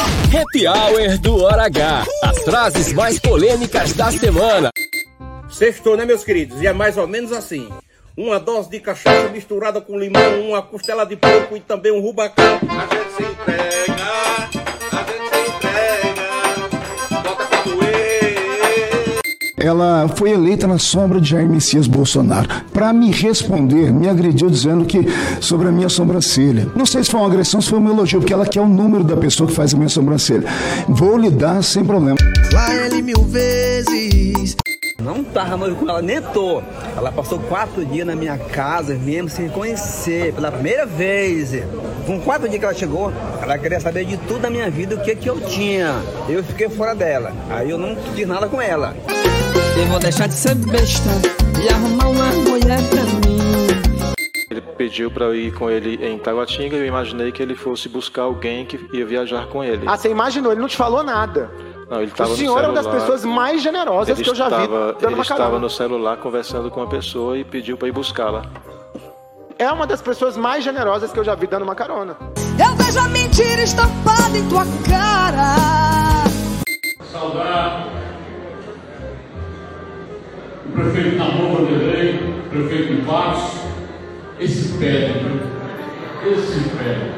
Happy Hour do Hora H. As frases mais polêmicas da semana. Sextou, né, meus queridos? E é mais ou menos assim. Uma dose de cachaça misturada com limão, uma costela de porco e também um rubacão. A gente se Ela foi eleita na sombra de Jair Messias Bolsonaro. Para me responder, me agrediu dizendo que sobre a minha sobrancelha. Não sei se foi uma agressão, se foi um elogio, porque ela quer o número da pessoa que faz a minha sobrancelha. Vou lhe dar sem problema. Lá ele mil vezes. Não tava noivo com ela, nem tô. Ela passou quatro dias na minha casa, mesmo sem conhecer, pela primeira vez. Com quatro dias que ela chegou, ela queria saber de tudo da minha vida, o que que eu tinha. Eu fiquei fora dela. Aí eu não fiz nada com ela. Eu vou deixar de ser besta e arrumar uma mulher pra mim. Ele pediu para eu ir com ele em Taguatinga e eu imaginei que ele fosse buscar alguém que ia viajar com ele. Ah, você imaginou, ele não te falou nada. Não, ele estava O senhor é uma das pessoas mais generosas que eu já vi estava, dando Ele estava no celular conversando com uma pessoa e pediu para ir buscá-la. É uma das pessoas mais generosas que eu já vi dando uma carona. Eu vejo a mentira estampada em tua cara. saudar prefeito Namor Vanderlei, prefeito de Patos, esse pé, viu? esse pé.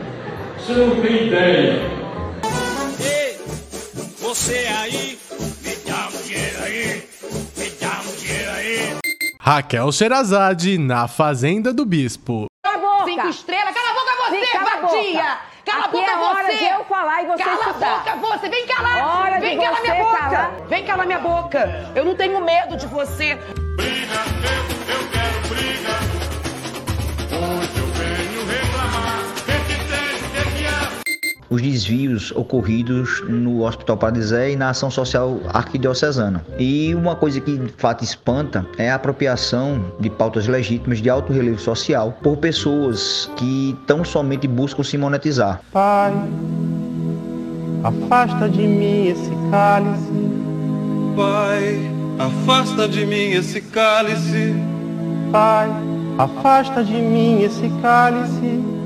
Você não tem ideia. Você aí, me dá um dinheiro aí, me dá um dinheiro aí. Raquel Sherazade na Fazenda do Bispo. Cala a boca. Cinco estrelas. Cala a boca você, Sim, cala a boca. vadia. Cala Aqui a boca é hora você. de eu falar e você Cala escutar. a boca você. Vem calar. Hora Vem calar minha boca. calar. Vem calar minha boca. Eu não tenho medo de você. Briga, eu, eu quero briga. Os desvios ocorridos no Hospital Padre Zé e na ação social arquidiocesana. E uma coisa que de fato espanta é a apropriação de pautas legítimas de alto relevo social por pessoas que tão somente buscam se monetizar. Pai, afasta de mim esse cálice. Pai, afasta de mim esse cálice. Pai, afasta de mim esse cálice.